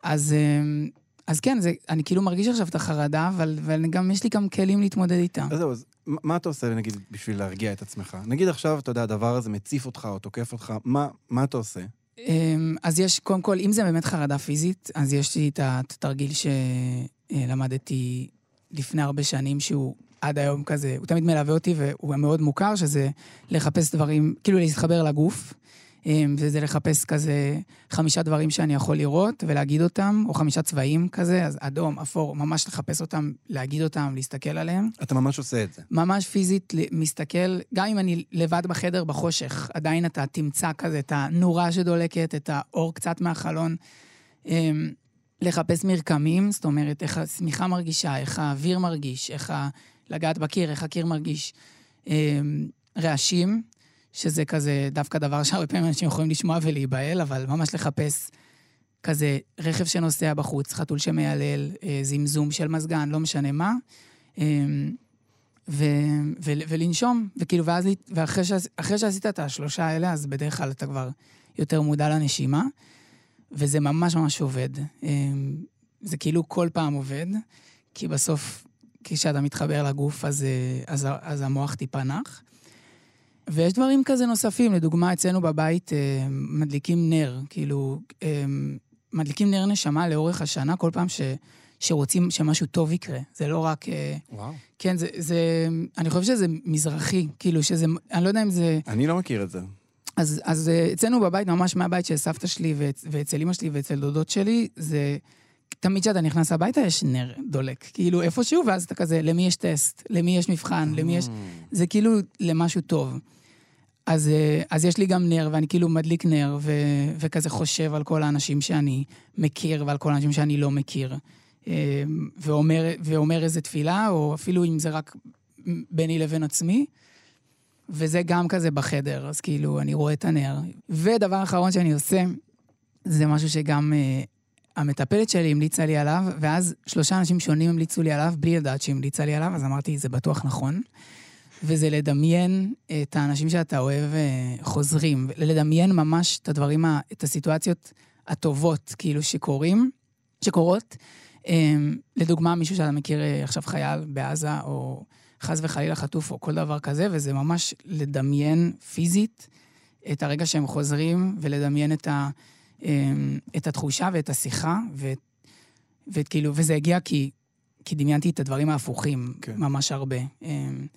אז, אמ, אז כן, זה, אני כאילו מרגיש עכשיו את החרדה, אבל, אבל גם יש לי גם כלים להתמודד איתה. אז זהו, אז מה אתה עושה, נגיד, בשביל להרגיע את עצמך? נגיד עכשיו, אתה יודע, הדבר הזה מציף אותך או תוקף אותך, מה, מה אתה עושה? אמ, אז יש, קודם כל, אם זה באמת חרדה פיזית, אז יש לי את התרגיל שלמדתי לפני הרבה שנים, שהוא עד היום כזה, הוא תמיד מלווה אותי והוא מאוד מוכר, שזה לחפש דברים, כאילו להתחבר לגוף. אמ, וזה לחפש כזה חמישה דברים שאני יכול לראות ולהגיד אותם, או חמישה צבעים כזה, אז אדום, אפור, ממש לחפש אותם, להגיד אותם, להסתכל עליהם. אתה ממש עושה את זה. ממש פיזית מסתכל, גם אם אני לבד בחדר בחושך, עדיין אתה תמצא כזה את הנורה שדולקת, את האור קצת מהחלון. אמ, לחפש מרקמים, זאת אומרת, איך השמיכה מרגישה, איך האוויר מרגיש, איך ה... לגעת בקיר, איך הקיר מרגיש. אמ, רעשים, שזה כזה דווקא דבר שהרבה פעמים אנשים יכולים לשמוע ולהיבהל, אבל ממש לחפש כזה רכב שנוסע בחוץ, חתול שמיילל, אה, זמזום של מזגן, לא משנה מה. אמ, ו- ו- ולנשום, וכאילו, ואז, ואחרי שעש- שעשית את השלושה האלה, אז בדרך כלל אתה כבר יותר מודע לנשימה, וזה ממש ממש עובד. אמ, זה כאילו כל פעם עובד, כי בסוף, כשאתה מתחבר לגוף, אז, אה, אז, אז המוח טיפה נח. ויש דברים כזה נוספים, לדוגמה, אצלנו בבית אה, מדליקים נר, כאילו, אה, מדליקים נר נשמה לאורך השנה, כל פעם ש, שרוצים שמשהו טוב יקרה. זה לא רק... אה, וואו. כן, זה, זה... אני חושב שזה מזרחי, כאילו שזה... אני לא יודע אם זה... אני לא מכיר את זה. אז, אז אה, אצלנו בבית, ממש מהבית של סבתא שלי ואצ, ואצל אמא שלי ואצל דודות שלי, זה... תמיד כשאתה נכנס הביתה יש נר דולק, כאילו איפשהו, ואז אתה כזה, למי יש טסט, למי יש מבחן, למי יש... זה כאילו למשהו טוב. אז, אה, אז יש לי גם נר, ואני כאילו מדליק נר, ו, וכזה חושב על כל האנשים שאני מכיר ועל כל האנשים שאני לא מכיר. אה, ואומר, ואומר איזה תפילה, או אפילו אם זה רק ביני לבין עצמי. וזה גם כזה בחדר, אז כאילו, אני רואה את הנר. ודבר אחרון שאני עושה, זה משהו שגם uh, המטפלת שלי המליצה לי עליו, ואז שלושה אנשים שונים המליצו לי עליו, בלי לדעת שהיא המליצה לי עליו, אז אמרתי, זה בטוח נכון. וזה לדמיין את האנשים שאתה אוהב uh, חוזרים, לדמיין ממש את הדברים, את הסיטואציות הטובות, כאילו, שקורים, שקורות. Um, לדוגמה, מישהו שאתה מכיר uh, עכשיו חייל בעזה, או... חס וחלילה חטוף או כל דבר כזה, וזה ממש לדמיין פיזית את הרגע שהם חוזרים, ולדמיין את, ה, אמ, את התחושה ואת השיחה, ו, וכאילו, וזה הגיע כי, כי דמיינתי את הדברים ההפוכים כן. ממש הרבה. אמ,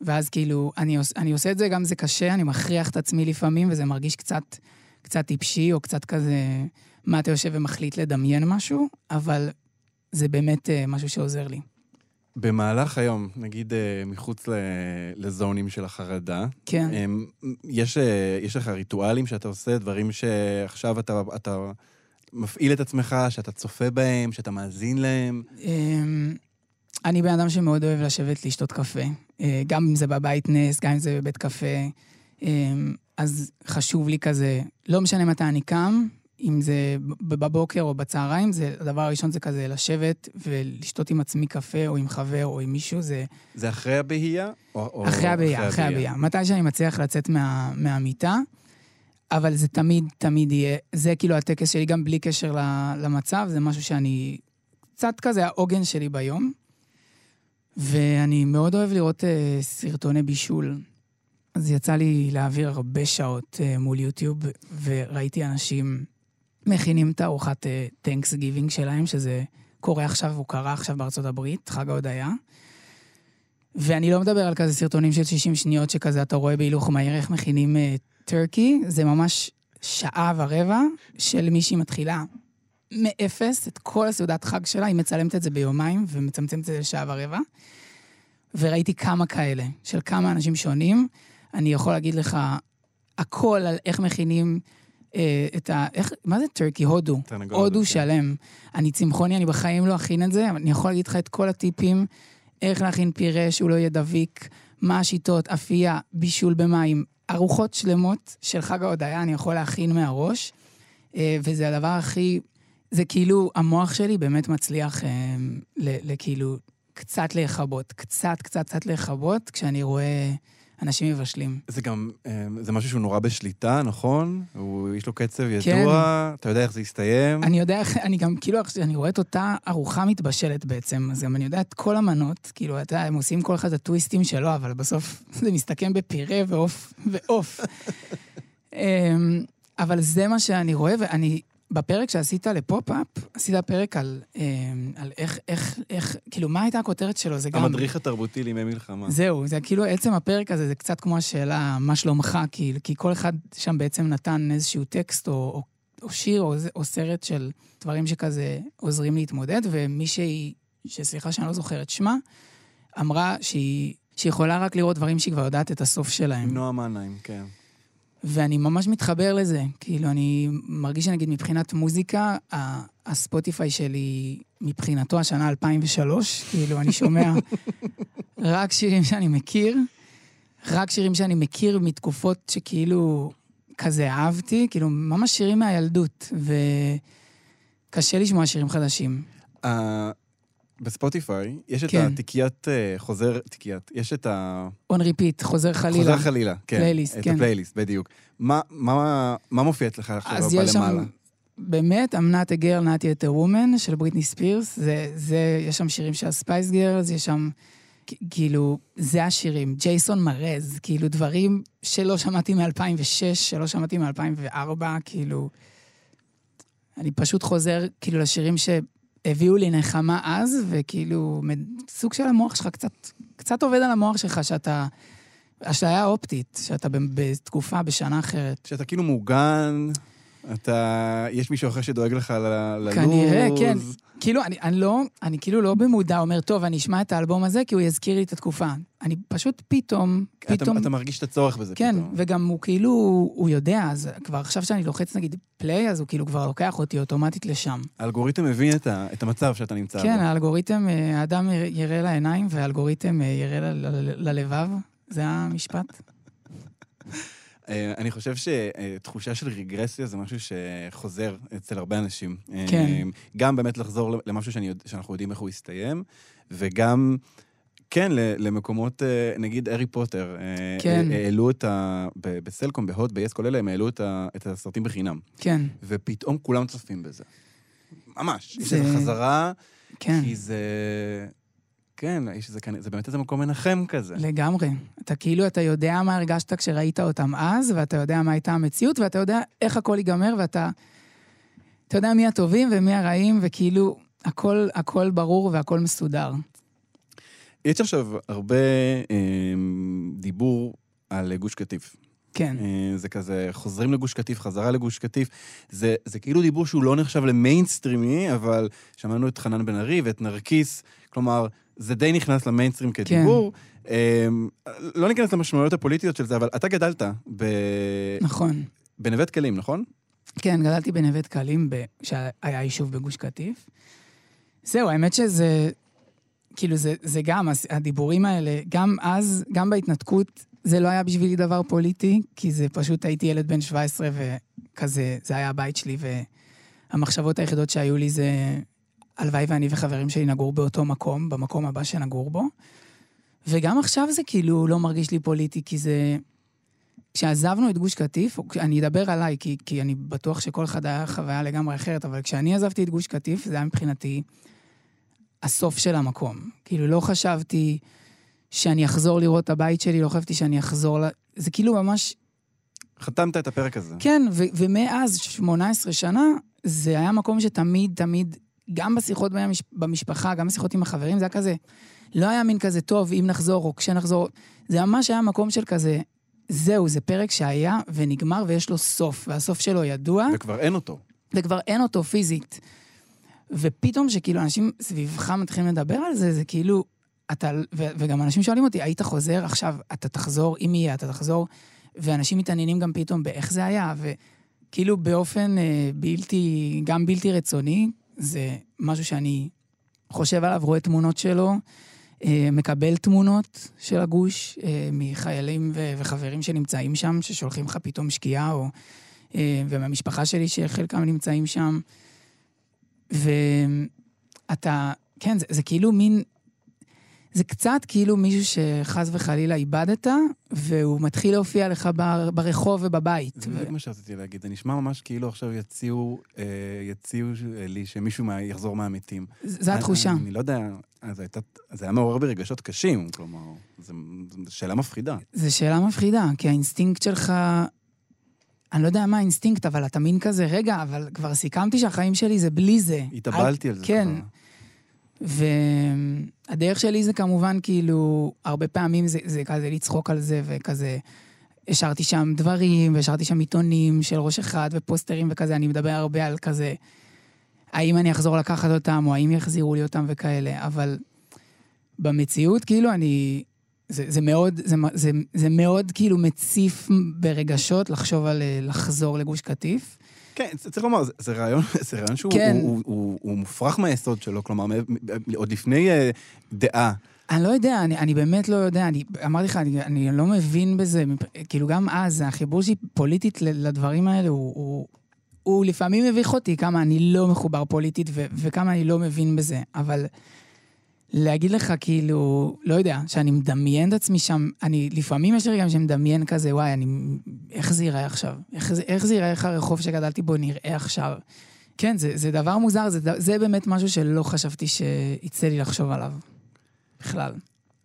ואז כאילו, אני, אני עושה את זה, גם זה קשה, אני מכריח את עצמי לפעמים, וזה מרגיש קצת, קצת טיפשי, או קצת כזה, מה אתה יושב ומחליט לדמיין משהו, אבל זה באמת אה, משהו שעוזר לי. במהלך היום, נגיד אה, מחוץ לזונים של החרדה, כן. יש, אה, יש לך ריטואלים שאתה עושה, דברים שעכשיו אתה, אתה מפעיל את עצמך, שאתה צופה בהם, שאתה מאזין להם? אמ, אני בן אדם שמאוד אוהב לשבת לשתות קפה. אה, גם אם זה בבית נס, גם אם זה בבית קפה. אמ, אז חשוב לי כזה, לא משנה מתי אני קם, אם זה בבוקר או בצהריים, זה, הדבר הראשון זה כזה לשבת ולשתות עם עצמי קפה, או עם חבר, או עם מישהו, זה... זה אחרי הבהייה? או, אחרי הבהייה, אחרי הבהייה. מתי שאני מצליח לצאת מה, מהמיטה, אבל זה תמיד, תמיד יהיה, זה כאילו הטקס שלי, גם בלי קשר למצב, זה משהו שאני, קצת כזה העוגן שלי ביום. ואני מאוד אוהב לראות uh, סרטוני בישול. אז יצא לי להעביר הרבה שעות uh, מול יוטיוב, וראיתי אנשים מכינים את הארוחת טנקס uh, גיבינג שלהם, שזה קורה עכשיו, הוא קרה עכשיו בארצות הברית, חג ההודיה. ואני לא מדבר על כזה סרטונים של 60 שניות שכזה אתה רואה בהילוך מהיר איך מכינים טרקי, uh, זה ממש שעה ורבע של מישהי מתחילה מאפס את כל הסעודת חג שלה, היא מצלמת את זה ביומיים ומצמצמת את זה לשעה ורבע. וראיתי כמה כאלה, של כמה אנשים שונים. אני יכול להגיד לך הכל על איך מכינים אה, את ה... איך, מה זה טרקי? הודו. הודו. שלם. אני צמחוני, אני בחיים לא אכין את זה, אבל אני יכול להגיד לך את כל הטיפים, איך להכין פירה שהוא לא יהיה דביק, מה השיטות, אפייה, בישול במים, ארוחות שלמות של חג ההודיה אני יכול להכין מהראש, אה, וזה הדבר הכי... זה כאילו, המוח שלי באמת מצליח אה, לכאילו קצת לכבות, קצת, קצת, קצת לכבות, כשאני רואה... אנשים מבשלים. זה גם, אה, זה משהו שהוא נורא בשליטה, נכון? הוא, יש לו קצב ידוע, כן. אתה יודע איך זה יסתיים. אני יודע איך, אני גם, כאילו, אני רואה את אותה ארוחה מתבשלת בעצם, אז גם אני יודע את כל המנות, כאילו, אתה יודע, הם עושים כל אחד את הטוויסטים שלו, אבל בסוף זה מסתכם בפירה ועוף, ועוף. אמ, אבל זה מה שאני רואה, ואני בפרק שעשית לפופ-אפ, עשית פרק על, אה, על איך, איך, איך, כאילו, מה הייתה הכותרת שלו? זה גם... המדריך התרבותי לימי מלחמה. זהו, זה כאילו, עצם הפרק הזה, זה קצת כמו השאלה, מה שלומך? כי, כי כל אחד שם בעצם נתן איזשהו טקסט או, או, או שיר או, או סרט של דברים שכזה עוזרים להתמודד, ומישהי, שסליחה שאני לא זוכרת שמה, אמרה שהיא, שהיא יכולה רק לראות דברים שהיא כבר יודעת את הסוף שלהם. נועה מנהיים, כן. ואני ממש מתחבר לזה. כאילו, אני מרגיש שנגיד מבחינת מוזיקה, הספוטיפיי שלי, מבחינתו השנה 2003, כאילו, אני שומע רק שירים שאני מכיר, רק שירים שאני מכיר מתקופות שכאילו כזה אהבתי, כאילו, ממש שירים מהילדות, וקשה לשמוע שירים חדשים. בספוטיפיי יש כן. את התיקיית uh, חוזר, תיקיית, יש את ה... on repeat, חוזר חלילה. חוזר חלילה, כן. פלייליסט, כן. את הפלייליסט, בדיוק. מה, מה, מה מופיע אצלך עכשיו? אז יש שם, באמת, I'm not a girl, not yet a woman, של בריטני ספירס. זה, זה, יש שם שירים של הספייס גירלס, יש שם, כאילו, זה השירים. ג'ייסון מרז, כאילו, דברים שלא שמעתי מ-2006, שלא שמעתי מ-2004, כאילו... אני פשוט חוזר, כאילו, לשירים ש... הביאו לי נחמה אז, וכאילו, סוג של המוח שלך קצת, קצת עובד על המוח שלך, שאתה... אשליה אופטית, שאתה בתקופה, בשנה אחרת. שאתה כאילו מוגן, אתה... יש מישהו אחר שדואג לך ללו"ז. כנראה, כן. כאילו, אני, אני לא, אני כאילו לא במודע אומר, טוב, אני אשמע את האלבום הזה, כי הוא יזכיר לי את התקופה. אני פשוט פתאום, אתה, פתאום... אתה מרגיש את הצורך בזה כן, פתאום. וגם הוא כאילו, הוא יודע, אז כבר עכשיו שאני לוחץ נגיד פליי, אז הוא כאילו כבר לוקח אותי אוטומטית לשם. האלגוריתם מבין את, ה, את המצב שאתה נמצא כן, בו. האלגוריתם, אה, האדם יראה לעיניים, והאלגוריתם אה, יראה ל- ללבב. זה המשפט. אה, אני חושב שתחושה של רגרסיה זה משהו שחוזר אצל הרבה אנשים. אה, כן. גם באמת לחזור למשהו שאני, שאנחנו יודעים איך הוא יסתיים, וגם, כן, למקומות, אה, נגיד הארי פוטר. כן. העלו את ה... בסלקום, בהוט, ב-yes, כל אלה, הם העלו את, הסרטים בחינם. כן, ופתאום כולם צופים בזה. ממש. יש זה- איזו חזרה, כן. כי זה... כן, יש איזה, כאן- זה באמת איזה מקום מנחם כזה. לגמרי. אתה כאילו, אתה יודע מה הרגשת כשראית אותם אז, ואתה יודע מה הייתה המציאות, ואתה יודע איך הכל ייגמר, ואתה... אתה יודע מי הטובים ומי הרעים, וכאילו, הכל, הכל ברור והכל מסודר. יש עכשיו הרבה אה, דיבור על גוש קטיף. כן. אה, זה כזה, חוזרים לגוש קטיף, חזרה לגוש קטיף. זה, זה כאילו דיבור שהוא לא נחשב למיינסטרימי, אבל שמענו את חנן בן ארי ואת נרקיס, כלומר, זה די נכנס למיינסטרים כדיבור. אה, לא ניכנס למשמעויות הפוליטיות של זה, אבל אתה גדלת ב... נכון. בנווה דקלים, נכון? כן, גדלתי בנווה דקלים, ב- שהיה יישוב בגוש קטיף. זהו, האמת שזה, כאילו, זה, זה גם, הדיבורים האלה, גם אז, גם בהתנתקות, זה לא היה בשבילי דבר פוליטי, כי זה פשוט, הייתי ילד בן 17 וכזה, זה היה הבית שלי, והמחשבות היחידות שהיו לי זה, הלוואי ואני וחברים שלי נגור באותו מקום, במקום הבא שנגור בו. וגם עכשיו זה כאילו לא מרגיש לי פוליטי, כי זה... כשעזבנו את גוש קטיף, אני אדבר עליי, כי, כי אני בטוח שכל אחד היה חוויה לגמרי אחרת, אבל כשאני עזבתי את גוש קטיף, זה היה מבחינתי הסוף של המקום. כאילו, לא חשבתי שאני אחזור לראות את הבית שלי, לא חשבתי שאני אחזור ל... זה כאילו ממש... חתמת את הפרק הזה. כן, ו- ומאז 18 שנה, זה היה מקום שתמיד, תמיד, גם בשיחות במש- במשפחה, גם בשיחות עם החברים, זה היה כזה... לא היה מין כזה, טוב, אם נחזור או כשנחזור, זה ממש היה מקום של כזה, זהו, זה פרק שהיה ונגמר ויש לו סוף, והסוף שלו ידוע, וכבר אין אותו. וכבר אין אותו פיזית. ופתאום שכאילו אנשים סביבך מתחילים לדבר על זה, זה כאילו, אתה, ו, וגם אנשים שואלים אותי, היית חוזר עכשיו, אתה תחזור, אם יהיה, אתה תחזור, ואנשים מתעניינים גם פתאום באיך זה היה, וכאילו באופן אה, בלתי, גם בלתי רצוני, זה משהו שאני חושב עליו, רואה תמונות שלו, אה, מקבל תמונות של הגוש אה, מחיילים וחברים שנמצאים שם, ששולחים לך פתאום שקיעה, או... אה, ומהמשפחה שלי, שחלקם נמצאים שם. ואתה, כן, זה, זה כאילו מין, זה קצת כאילו מישהו שחס וחלילה איבדת, והוא מתחיל להופיע לך בר, ברחוב ובבית. זה ו... בדיוק מה שרציתי להגיד. זה נשמע ממש כאילו עכשיו יציעו, אה, יציעו אה, לי שמישהו מה- יחזור מהמתים. זו התחושה. אני, אני לא יודע, אז הייתה, זה היה מעורר ברגשות קשים, כלומר, זו שאלה מפחידה. זו שאלה מפחידה, כי האינסטינקט שלך... אני לא יודע מה האינסטינקט, אבל אתה מין כזה, רגע, אבל כבר סיכמתי שהחיים שלי זה בלי זה. התאבלתי על זה כן. כבר. והדרך שלי זה כמובן כאילו, הרבה פעמים זה, זה כזה לצחוק על זה וכזה... השארתי שם דברים, והשארתי שם עיתונים של ראש אחד ופוסטרים וכזה, אני מדבר הרבה על כזה, האם אני אחזור לקחת אותם, או האם יחזירו לי אותם וכאלה, אבל במציאות, כאילו, אני... זה, זה מאוד, זה, זה, זה מאוד כאילו מציף ברגשות לחשוב על אה, לחזור לגוש קטיף. כן, צריך לומר, זה, זה רעיון, זה רעיון שהוא כן. הוא, הוא, הוא, הוא מופרך מהיסוד שלו, כלומר, עוד לפני אה, דעה. אני לא יודע, אני, אני באמת לא יודע, אני אמרתי לך, אני, אני לא מבין בזה, כאילו גם אז, החיבור שלי פוליטית לדברים האלה הוא, הוא, הוא לפעמים מביך אותי כמה אני לא מחובר פוליטית ו, וכמה אני לא מבין בזה, אבל להגיד לך כאילו, לא יודע, שאני מדמיין את עצמי שם, אני, לפעמים יש לי גם שמדמיין כזה, וואי, אני, איך זה ייראה עכשיו? איך, איך זה ייראה, איך הרחוב שגדלתי בו נראה עכשיו? כן, זה, זה דבר מוזר, זה, זה באמת משהו שלא חשבתי שיצא לי לחשוב עליו. בכלל.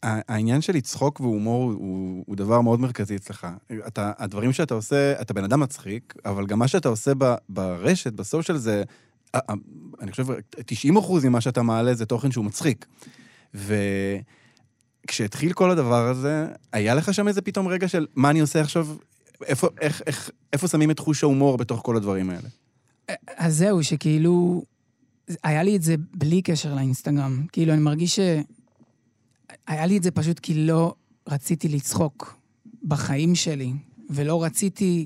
העניין של לצחוק והומור הוא, הוא דבר מאוד מרכזי אצלך. אתה, הדברים שאתה עושה, אתה בן אדם מצחיק, אבל גם מה שאתה עושה ב, ברשת, בסושיאל, זה אני חושב, 90 אחוז ממה שאתה מעלה זה תוכן שהוא מצחיק. וכשהתחיל כל הדבר הזה, היה לך שם איזה פתאום רגע של מה אני עושה עכשיו, איפה, איך, איך, איפה שמים את חוש ההומור בתוך כל הדברים האלה? אז זהו, שכאילו, היה לי את זה בלי קשר לאינסטגרם. כאילו, אני מרגיש ש... היה לי את זה פשוט כי לא רציתי לצחוק בחיים שלי, ולא רציתי...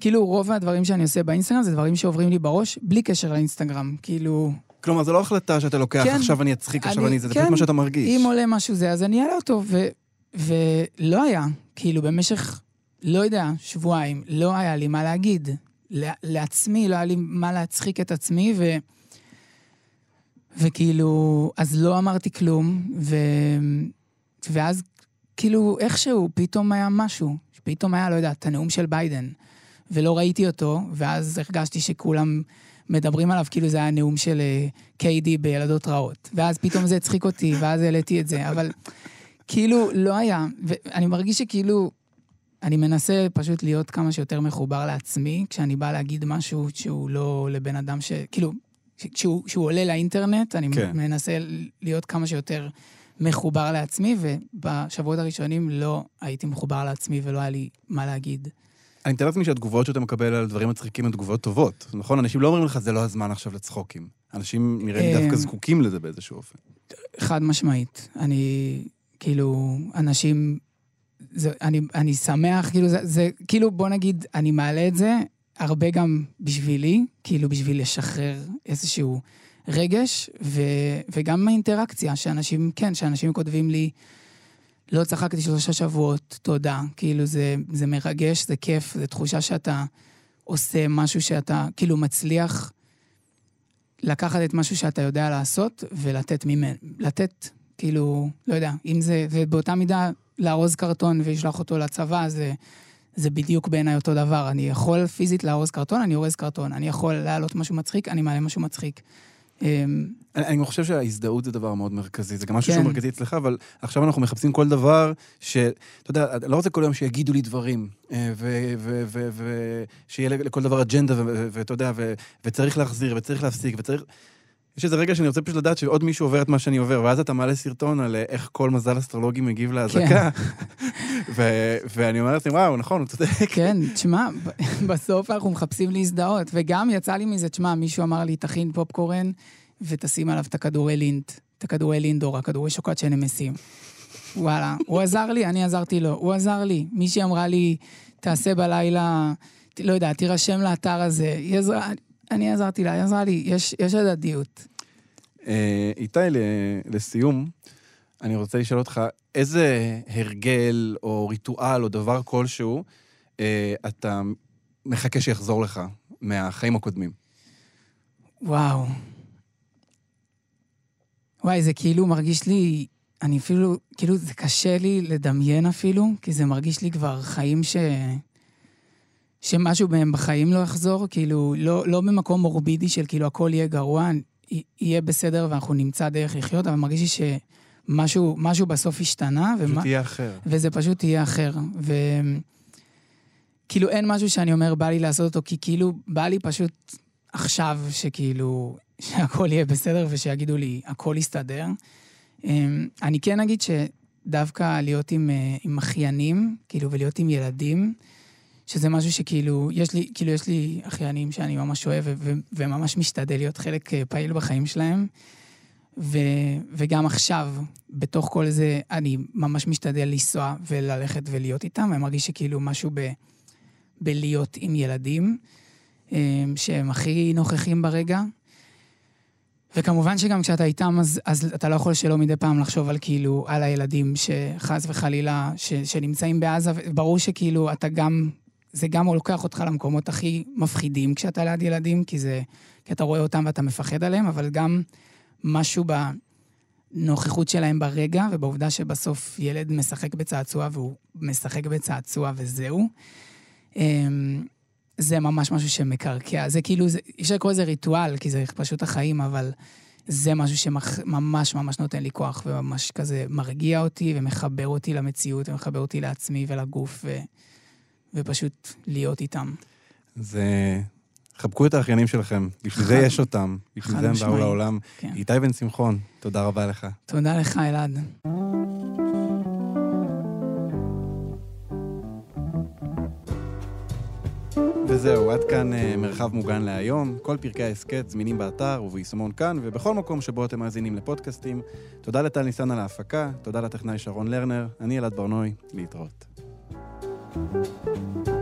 כאילו, רוב הדברים שאני עושה באינסטגרם זה דברים שעוברים לי בראש, בלי קשר לאינסטגרם. כאילו... כלומר, זו לא החלטה שאתה לוקח, כן, עכשיו אני אצחיק, עכשיו אני... זה כן, פשוט מה שאתה מרגיש. אם עולה משהו זה, אז אני אעלה אותו, ו... ולא היה. כאילו, במשך, לא יודע, שבועיים, לא היה לי מה להגיד. לעצמי, לא היה לי מה להצחיק את עצמי, ו... וכאילו, אז לא אמרתי כלום, ו... ואז כאילו, איכשהו, פתאום היה משהו. פתאום היה, לא יודע, את הנאום של ביידן, ולא ראיתי אותו, ואז הרגשתי שכולם מדברים עליו כאילו זה היה נאום של קיידי אה, בילדות רעות. ואז פתאום זה הצחיק אותי, ואז העליתי את זה, אבל כאילו, לא היה. ואני מרגיש שכאילו, אני מנסה פשוט להיות כמה שיותר מחובר לעצמי, כשאני בא להגיד משהו שהוא לא לבן אדם ש... כאילו, כשהוא, כשהוא עולה לאינטרנט, אני כן. מנסה להיות כמה שיותר מחובר לעצמי, ובשבועות הראשונים לא הייתי מחובר לעצמי ולא היה לי מה להגיד. אני מתאר לעצמי שהתגובות שאתה מקבל על דברים מצחיקים הן תגובות טובות, נכון? אנשים לא אומרים לך, זה לא הזמן עכשיו לצחוקים. אנשים נראה לי דווקא אה, זקוקים לזה באיזשהו אופן. חד משמעית. אני, כאילו, אנשים... זה, אני, אני שמח, כאילו, זה, זה, כאילו, בוא נגיד, אני מעלה את זה הרבה גם בשבילי, כאילו, בשביל לשחרר איזשהו רגש, ו, וגם האינטראקציה, שאנשים, כן, שאנשים כותבים לי, לא צחקתי שלושה שבועות, תודה. כאילו, זה, זה מרגש, זה כיף, זו תחושה שאתה עושה משהו שאתה, כאילו, מצליח לקחת את משהו שאתה יודע לעשות ולתת ממנו, לתת, כאילו, לא יודע, אם זה, ובאותה מידה לארוז קרטון ולשלוח אותו לצבא, זה, זה בדיוק בעיניי אותו דבר. אני יכול פיזית לארוז קרטון, אני אורז קרטון. אני יכול להעלות משהו מצחיק, אני מעלה משהו מצחיק. אני חושב שההזדהות זה דבר מאוד מרכזי, זה גם משהו שהוא כן. מרכזי אצלך, אבל עכשיו אנחנו מחפשים כל דבר ש... אתה יודע, אני לא רוצה כל יום שיגידו לי דברים, אה, ושיהיה לכל דבר אג'נדה, ואתה יודע, וצריך להחזיר, וצריך להפסיק, וצריך... יש איזה רגע שאני רוצה פשוט לדעת שעוד מישהו עובר את מה שאני עובר, ואז אתה מעלה סרטון על אה, איך כל מזל אסטרולוגי מגיב לאזעקה. כן. ואני אומר לעצמי, וואו, נכון, הוא צודק. כן, תשמע, בסוף אנחנו מחפשים להזדהות, וגם יצא לי מזה, תשמע, מישהו אמר לי, תכין פופקורן ותשים עליו את הכדורי לינט, את הכדורי לינדור, הכדורי שוקולד שנמסים. וואלה, הוא עזר לי, אני עזרתי לו, הוא עזר לי. מישהי אמרה לי, תעשה בלילה, לא יודע, תירשם לאתר הזה, עזרה, אני עזרתי לה, היא עזרה לי, יש, יש הדדיות. אה, איתי, לסיום, אני רוצה לשאול אותך, איזה הרגל או ריטואל או דבר כלשהו אה, אתה מחכה שיחזור לך מהחיים הקודמים? וואו. וואי, זה כאילו מרגיש לי, אני אפילו, כאילו זה קשה לי לדמיין אפילו, כי זה מרגיש לי כבר חיים ש... שמשהו מהם בחיים לא יחזור, כאילו, לא, לא במקום מורבידי של כאילו הכל יהיה גרוע, יהיה בסדר ואנחנו נמצא דרך לחיות, אבל מרגיש לי שמשהו משהו בסוף השתנה. פשוט ומה, יהיה אחר. וזה פשוט יהיה אחר. וכאילו אין משהו שאני אומר, בא לי לעשות אותו, כי כאילו, בא לי פשוט עכשיו שכאילו, שהכל יהיה בסדר ושיגידו לי, הכל יסתדר. אמ, אני כן אגיד שדווקא להיות עם, אה, עם אחיינים, כאילו, ולהיות עם ילדים, שזה משהו שכאילו, יש לי, כאילו, יש לי אחיינים שאני ממש אוהב וממש משתדל להיות חלק אה, פעיל בחיים שלהם. ו- וגם עכשיו, בתוך כל זה, אני ממש משתדל לנסוע וללכת ולהיות איתם, ואני מרגיש שכאילו משהו ב- בלהיות עם ילדים, אה, שהם הכי נוכחים ברגע. וכמובן שגם כשאתה איתם, אז, אז אתה לא יכול שלא מדי פעם לחשוב על כאילו, על הילדים שחס וחלילה, ש, שנמצאים בעזה, וברור שכאילו אתה גם זה גם לוקח אותך למקומות הכי מפחידים כשאתה ליד ילדים, כי, זה, כי אתה רואה אותם ואתה מפחד עליהם, אבל גם משהו בנוכחות שלהם ברגע, ובעובדה שבסוף ילד משחק בצעצוע והוא משחק בצעצוע וזהו. אמ, זה ממש משהו שמקרקע. זה כאילו, זה, אפשר לקרוא לזה ריטואל, כי זה פשוט החיים, אבל זה משהו שממש ממש נותן לי כוח, וממש כזה מרגיע אותי ומחבר אותי למציאות, ומחבר אותי לעצמי ולגוף. ו... ופשוט להיות איתם. זה חבקו את האחיינים שלכם, בשביל זה יש אותם, בשביל זה הם באו. לעולם. כן. איתי בן שמחון, תודה רבה לך. תודה לך, אלעד. וזהו, עד כאן אה, מרחב מוגן להיום. כל פרקי ההסכת זמינים באתר וביישומון כאן, ובכל מקום שבו אתם מאזינים לפודקאסטים. תודה לטל ניסן על ההפקה, תודה לטכנאי שרון לרנר, אני אלעד ברנוי, להתראות. うん。